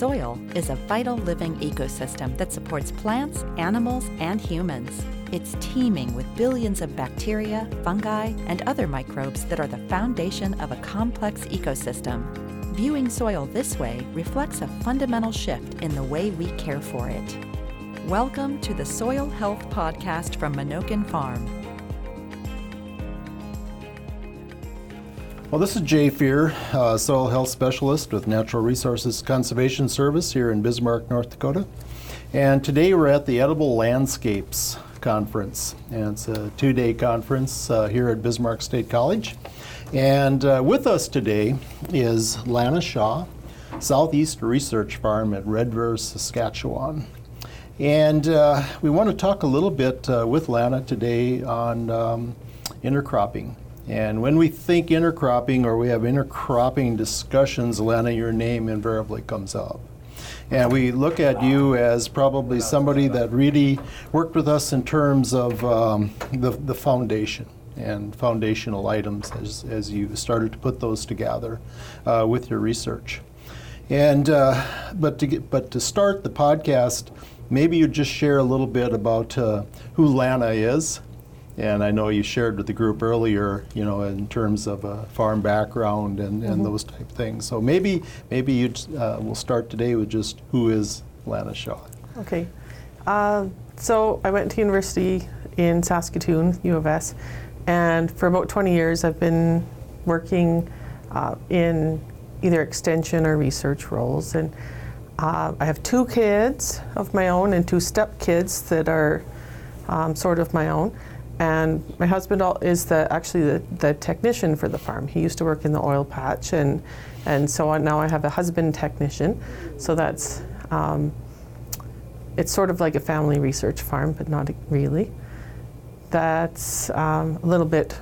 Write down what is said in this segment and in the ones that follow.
Soil is a vital living ecosystem that supports plants, animals, and humans. It's teeming with billions of bacteria, fungi, and other microbes that are the foundation of a complex ecosystem. Viewing soil this way reflects a fundamental shift in the way we care for it. Welcome to the Soil Health Podcast from Menoken Farm. Well, this is Jay Fuhrer, uh, soil health specialist with Natural Resources Conservation Service here in Bismarck, North Dakota. And today we're at the Edible Landscapes Conference. And it's a two day conference uh, here at Bismarck State College. And uh, with us today is Lana Shaw, Southeast Research Farm at Redvers, Saskatchewan. And uh, we want to talk a little bit uh, with Lana today on um, intercropping and when we think intercropping or we have intercropping discussions, Lana, your name invariably comes up. And we look at you as probably somebody that really worked with us in terms of um, the, the foundation and foundational items as, as you started to put those together uh, with your research. And uh, but to get, but to start the podcast, maybe you'd just share a little bit about uh, who Lana is and I know you shared with the group earlier, you know, in terms of a farm background and, and mm-hmm. those type things. So maybe maybe you uh, we'll start today with just who is Lana Shaw. Okay. Uh, so I went to university in Saskatoon, U of S, and for about 20 years I've been working uh, in either extension or research roles. And uh, I have two kids of my own and two step kids that are um, sort of my own. And my husband is the actually the, the technician for the farm. He used to work in the oil patch, and and so on. now I have a husband technician. So that's um, it's sort of like a family research farm, but not really. That's um, a little bit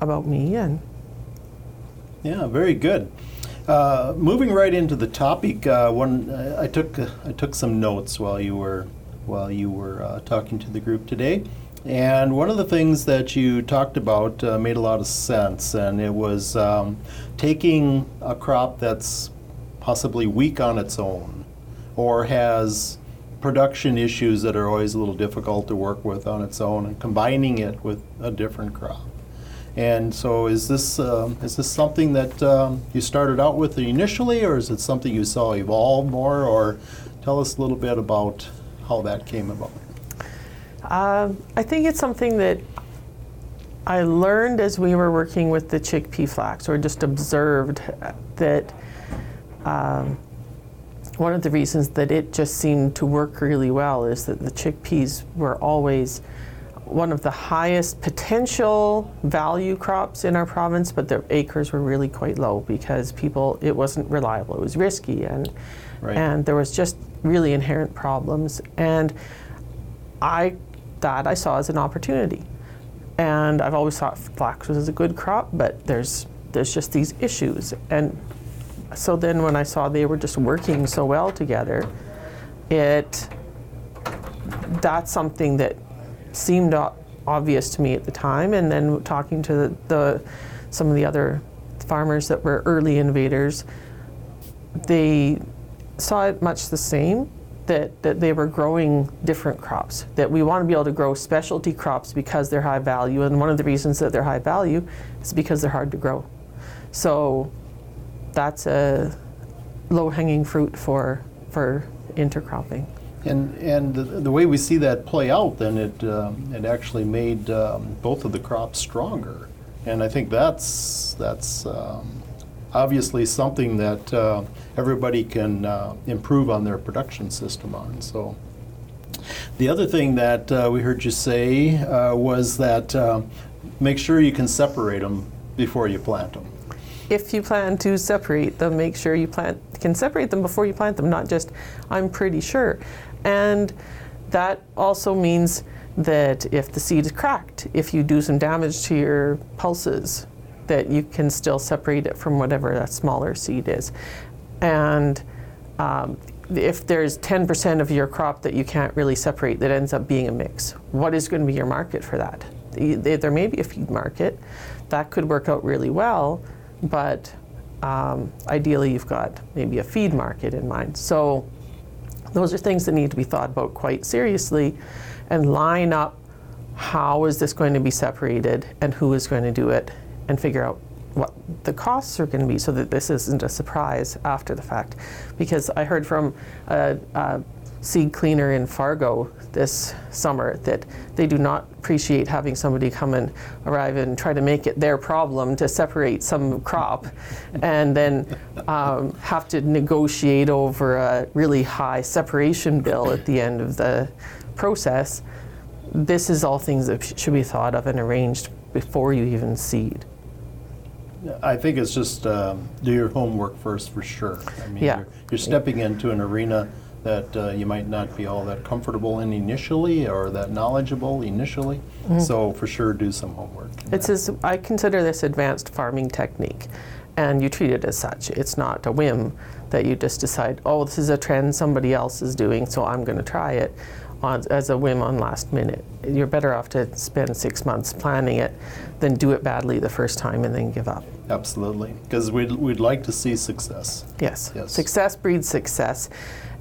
about me and. Yeah, very good. Uh, moving right into the topic, uh, one I took uh, I took some notes while you were while you were uh, talking to the group today. And one of the things that you talked about uh, made a lot of sense, and it was um, taking a crop that's possibly weak on its own or has production issues that are always a little difficult to work with on its own and combining it with a different crop. And so, is this uh, is this something that um, you started out with initially, or is it something you saw evolve more? Or tell us a little bit about how that came about. Uh, I think it's something that I learned as we were working with the chickpea flax, or just observed that um, one of the reasons that it just seemed to work really well is that the chickpeas were always one of the highest potential value crops in our province, but the acres were really quite low because people it wasn't reliable, it was risky, and right. and there was just really inherent problems. And I that I saw as an opportunity. And I've always thought flax was a good crop, but there's there's just these issues. And so then when I saw they were just working so well together, it that's something that seemed obvious to me at the time. And then talking to the, the some of the other farmers that were early innovators, they saw it much the same that, that they were growing different crops, that we want to be able to grow specialty crops because they're high value. And one of the reasons that they're high value is because they're hard to grow. So that's a low hanging fruit for, for intercropping. And, and the, way we see that play out, then it, um, it actually made um, both of the crops stronger. And I think that's, that's um, obviously something that uh, everybody can uh, improve on their production system on. So. The other thing that uh, we heard you say uh, was that uh, make sure you can separate them before you plant them. If you plan to separate them, make sure you plant can separate them before you plant them, not just I'm pretty sure. And that also means that if the seed is cracked, if you do some damage to your pulses, that you can still separate it from whatever that smaller seed is. And um, if there's 10% of your crop that you can't really separate that ends up being a mix, what is going to be your market for that? There may be a feed market that could work out really well, but um, ideally you've got maybe a feed market in mind. So those are things that need to be thought about quite seriously and line up how is this going to be separated and who is going to do it and figure out what the costs are going to be so that this isn't a surprise after the fact. Because I heard from a, a seed cleaner in Fargo this summer that they do not appreciate having somebody come and arrive and try to make it their problem to separate some crop and then um, have to negotiate over a really high separation bill at the end of the process. This is all things that should be thought of and arranged before you even seed. I think it's just um, do your homework first for sure. I mean, Yeah. you're, you're stepping into an arena that uh, you might not be all that comfortable in initially or that knowledgeable initially. So for sure, do some homework. It's as, I consider this advanced farming technique, and you treat it as such. It's not a whim that you just decide, oh, this is a trend somebody else is doing, so I'm going to try it on, as a whim on last minute. You're better off to spend six months planning it than do it badly the first time and then give up. Absolutely, because we'd, we'd like to see success. Yes. Yes. Success breeds success.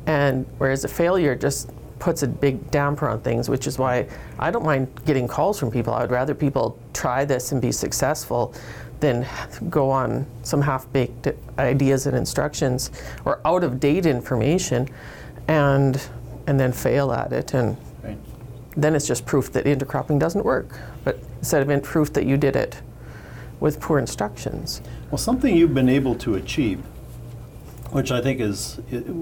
And whereas a failure just puts a big damper on things, which is why I don't mind getting calls from people. I would rather people try this and be successful than go on some half baked ideas and instructions or out of date information and and then fail at it and Right. then it's just proof that intercropping doesn't work. But instead of proof that you did it with poor instructions. Well, something you've been able to achieve, which I think is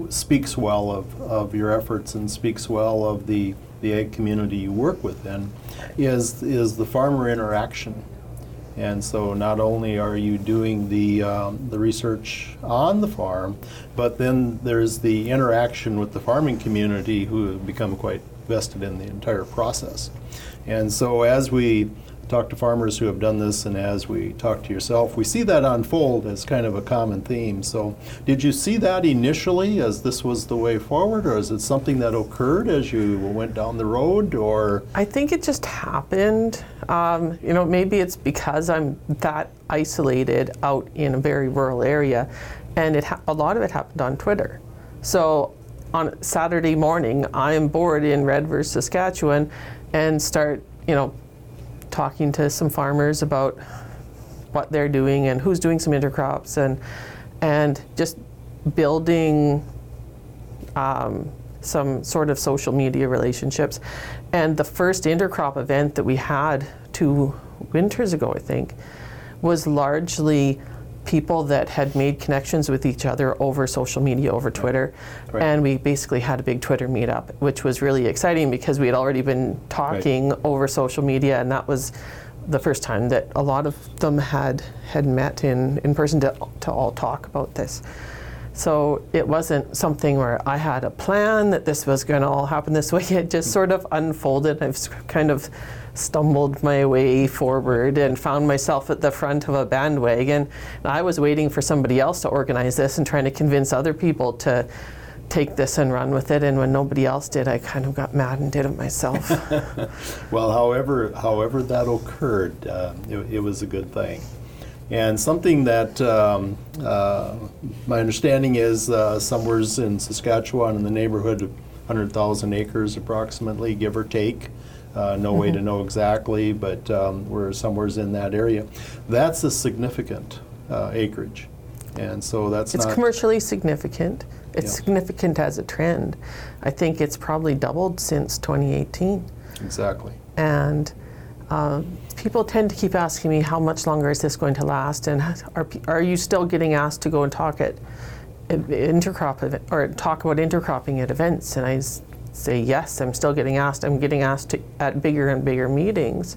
speaks well of, of your efforts and speaks well of the, the ag community you work within, is is the farmer interaction. And so not only are you doing the um, the research on the farm, but then there's the interaction with the farming community who have become quite vested in the entire process. And so as we talk to farmers who have done this and as we talk to yourself, we see that unfold as kind of a common theme. So did you see that initially as this was the way forward or is it something that occurred as you went down the road or I think it just happened. Um, you know, maybe it's because I'm that isolated out in a very rural area, and it ha- a lot of it happened on Twitter. So on Saturday morning, I am bored in Redvers, Saskatchewan, and start, you know, talking to some farmers about what they're doing and who's doing some intercrops and and just building um, some sort of social media relationships. And the first intercrop event that we had two winters ago, I think, was largely people that had made connections with each other over social media, over Twitter. Right. And we basically had a big Twitter meetup, which was really exciting because we had already been talking over social media, and that was the first time that a lot of them had had met in, in person to, to all talk about this. So it wasn't something where I had a plan that this was going to all happen this way. It just sort of unfolded. I've kind of stumbled my way forward and found myself at the front of a bandwagon. And I was waiting for somebody else to organize this and trying to convince other people to take this and run with it. And when nobody else did, I kind of got mad and did it myself. Well, however, however that occurred, uh, it, it was a good thing. And something that um, uh, my understanding is uh, somewhere's in Saskatchewan in the neighborhood of 100,000 acres approximately, give or take. Uh, no way to know exactly, but um, we're somewhere's in that area. That's a significant uh, acreage. And so that's It's commercially significant. It's Yeah. significant as a trend. I think it's probably doubled since 2018. exactly. And um, people tend to keep asking me, how much longer is this going to last? And are, are you still getting asked to go and talk at, intercrop or talk about intercropping at events? And I say, yes, I'm still getting asked. I'm getting asked to, at bigger and bigger meetings.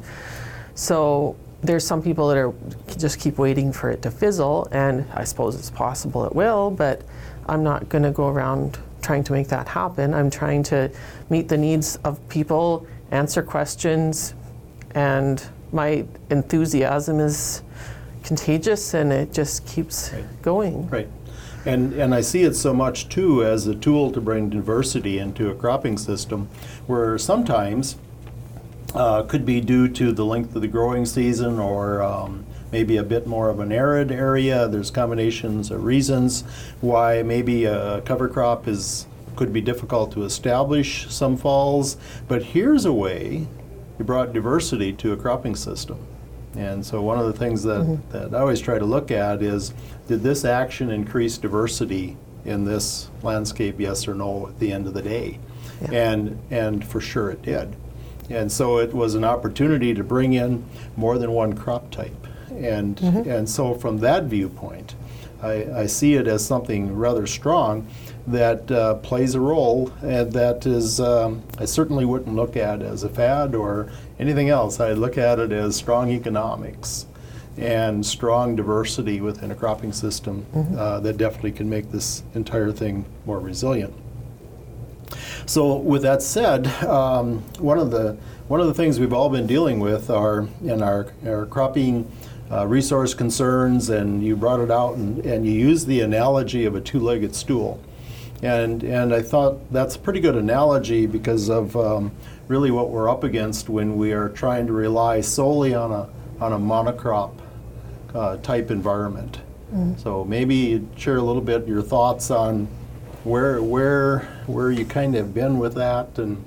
So there's some people that are just keep waiting for it to fizzle, and I suppose it's possible it will, but I'm not going to go around trying to make that happen. I'm trying to meet the needs of people, answer questions, and my enthusiasm is contagious and it just keeps Right. going. Right. And, and I see it so much too as a tool to bring diversity into a cropping system where sometimes uh, could be due to the length of the growing season or um, maybe a bit more of an arid area. There's combinations of reasons why maybe a cover crop is could be difficult to establish some falls, but here's a way you brought diversity to a cropping system. And so one of the things that, mm-hmm. that I always try to look at is did this action increase diversity in this landscape, yes or no, at the end of the day? Yeah. And, and for sure it did. And so it was an opportunity to bring in more than one crop type. And, mm-hmm. and so from that viewpoint, I, I see it as something rather strong that uh, plays a role and that is um, I certainly wouldn't look at as a fad or anything else. I look at it as strong economics and strong diversity within a cropping system mm-hmm. uh, that definitely can make this entire thing more resilient. So, with that said, um, one of the one of the things we've all been dealing with are in our, our cropping uh, resource concerns, and you brought it out and, and you used the analogy of a two-legged stool. And, and I thought that's a pretty good analogy because of um, really what we're up against when we are trying to rely solely on a, on a monocrop uh, type environment. Mm. So maybe share a little bit your thoughts on where, where, where you kind of been with that. And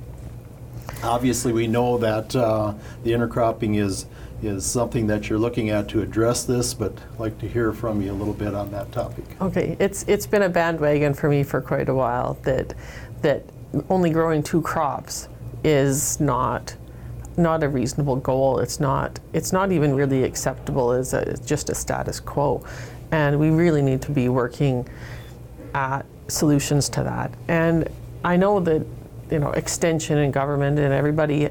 obviously, we know that uh, the intercropping is is something that you're looking at to address this, but I'd like to hear from you a little bit on that topic. Okay, it's it's been a bandwagon for me for quite a while that that only growing two crops is not not a reasonable goal. It's not it's not even really acceptable as a, just a status quo, and we really need to be working at solutions to that. And I know that you know extension and government and everybody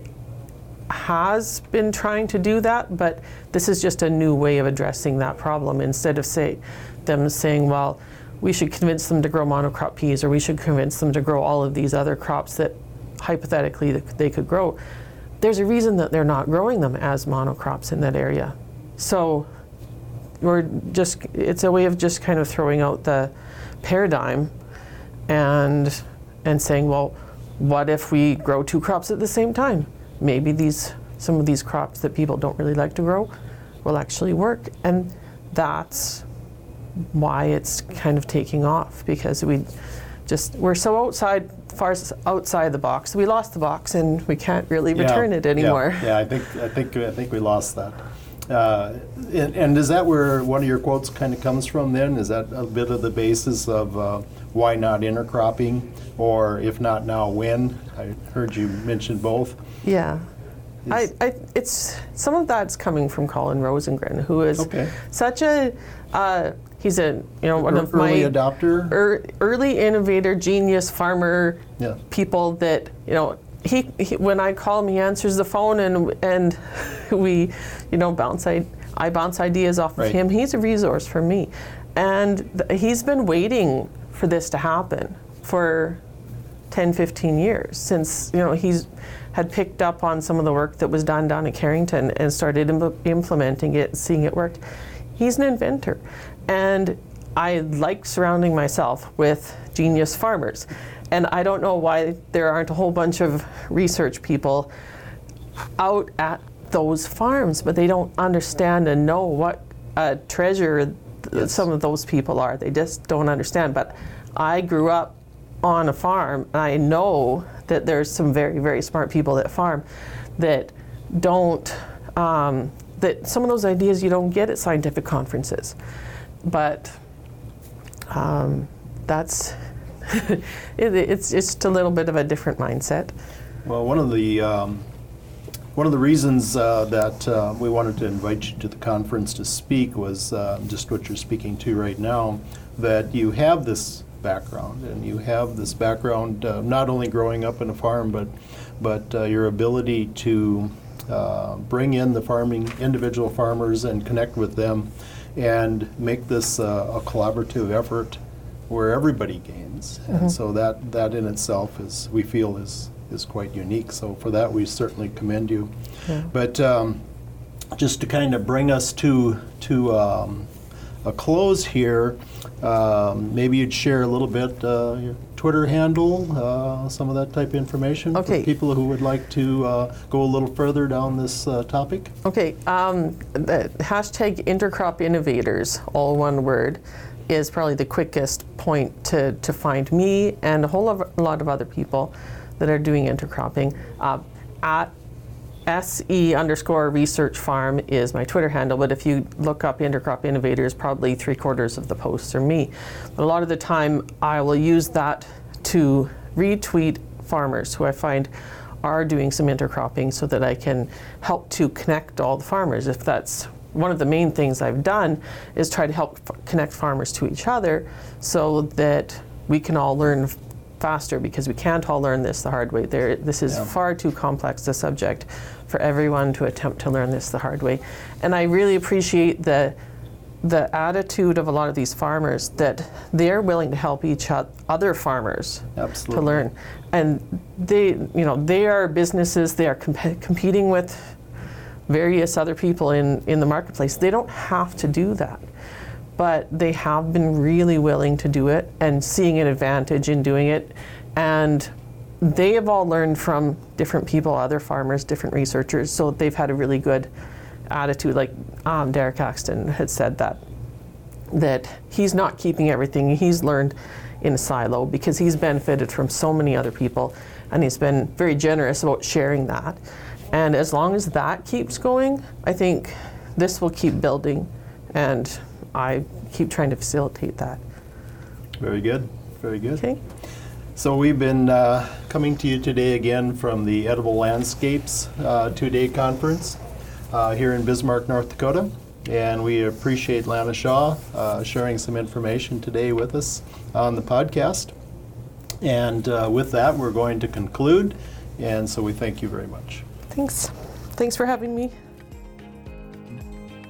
has been trying to do that, but this is just a new way of addressing that problem. Instead of say them saying, well, we should convince them to grow monocrop peas, or we should convince them to grow all of these other crops that hypothetically they could grow. There's a reason that they're not growing them as monocrops in that area. So we're just it's a way of just kind of throwing out the paradigm and and saying, well, what if we grow two crops at the same time? Maybe these some of these crops that people don't really like to grow will actually work. And that's why it's kind of taking off because we just we're so outside far outside the box. We lost the box and we can't really yeah, return it anymore. Yeah, yeah, i think i think i think we lost that. Uh, and, and, is that where one of your quotes kind of comes from then? Is that a bit of the basis of uh, why not intercropping? Or if not now when? I heard you mention both yeah. I, I, it's some of that's coming from Colin Rosengren, who is okay. such a uh, he's a you know one of early my adopter, er, early innovator, genius farmer yeah. people that you know. He, he, when I call him, he answers the phone, and and we, you know, bounce I, I bounce ideas off right. of him. He's a resource for me, and th- he's been waiting for this to happen for 10, 15 years since you know he's had picked up on some of the work that was done down at Carrington and started Im- implementing it, seeing it worked. He's an inventor. And I like surrounding myself with genius farmers. And I don't know why there aren't a whole bunch of research people out at those farms, but they don't understand and know what a treasure yes. some of those people are. They just don't understand. But I grew up on a farm, and I know that there's some very, very smart people that farm that don't, um, that some of those ideas you don't get at scientific conferences. But um, that's, it, it's just a little bit of a different mindset. Well, one of the, um, one of the reasons uh, that uh, we wanted to invite you to the conference to speak was uh, just what you're speaking to right now, that you have this background, and you have this background uh, not only growing up in a farm, but but uh, your ability to uh, bring in the farming individual farmers and connect with them, and make this uh, a collaborative effort where everybody gains. Mm-hmm. And so that that in itself is we feel is is quite unique. So for that we certainly commend you. Yeah. But um, just to kind of bring us to to um, a close here, um, maybe you'd share a little bit uh, your Twitter handle, uh, some of that type of information Okay. for people who would like to uh, go a little further down this uh, topic. Okay, um, the hashtag intercrop innovators, all one word, is probably the quickest point to, to find me and a whole lot- lot of other people that are doing intercropping. Uh, at SE underscore research farm is my Twitter handle, but if you look up intercrop innovators, probably three quarters of the posts are me. But a lot of the time, I will use that to retweet farmers who I find are doing some intercropping so that I can help to connect all the farmers. If that's one of the main things I've done is try to help f- connect farmers to each other so that we can all learn faster because we can't all learn this the hard way. There, this is Yeah. far too complex a subject for everyone to attempt to learn this the hard way. And I really appreciate the the attitude of a lot of these farmers that they're willing to help each other farmers Absolutely. to learn. And they, you know, they are businesses. They are comp- competing with various other people in in the marketplace. They don't have to do that, but they have been really willing to do it and seeing an advantage in doing it. And they have all learned from different people, other farmers, different researchers. So they've had a really good attitude. Like um, Derek Axten had said that that he's not keeping everything he's learned in a silo because he's benefited from so many other people and he's been very generous about sharing that. And as long as that keeps going, I think this will keep building and I keep trying to facilitate that. Very good. Very good. Okay? So we've been uh, coming to you today again from the Edible Landscapes uh, two-day conference uh, here in Bismarck, North Dakota. And we appreciate Lana Shaw uh, sharing some information today with us on the podcast. And uh, with that, we're going to conclude. And so we thank you very much. Thanks. Thanks for having me.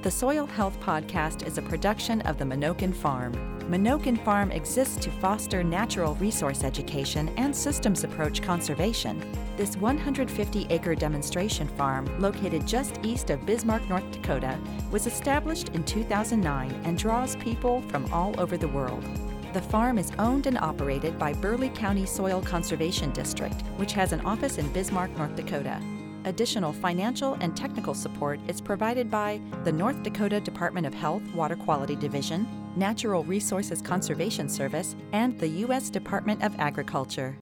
The Soil Health Podcast is a production of the Menoken Farm. Menoken Farm exists to foster natural resource education and systems approach conservation. This 150 acre demonstration farm, located just east of Bismarck, North Dakota, was established in 2009 and draws people from all over the world. The farm is owned and operated by Burleigh County Soil Conservation District, which has an office in Bismarck, North Dakota. Additional financial and technical support is provided by the North Dakota Department of Health Water Quality Division, Natural Resources Conservation Service, and the U.S. Department of Agriculture.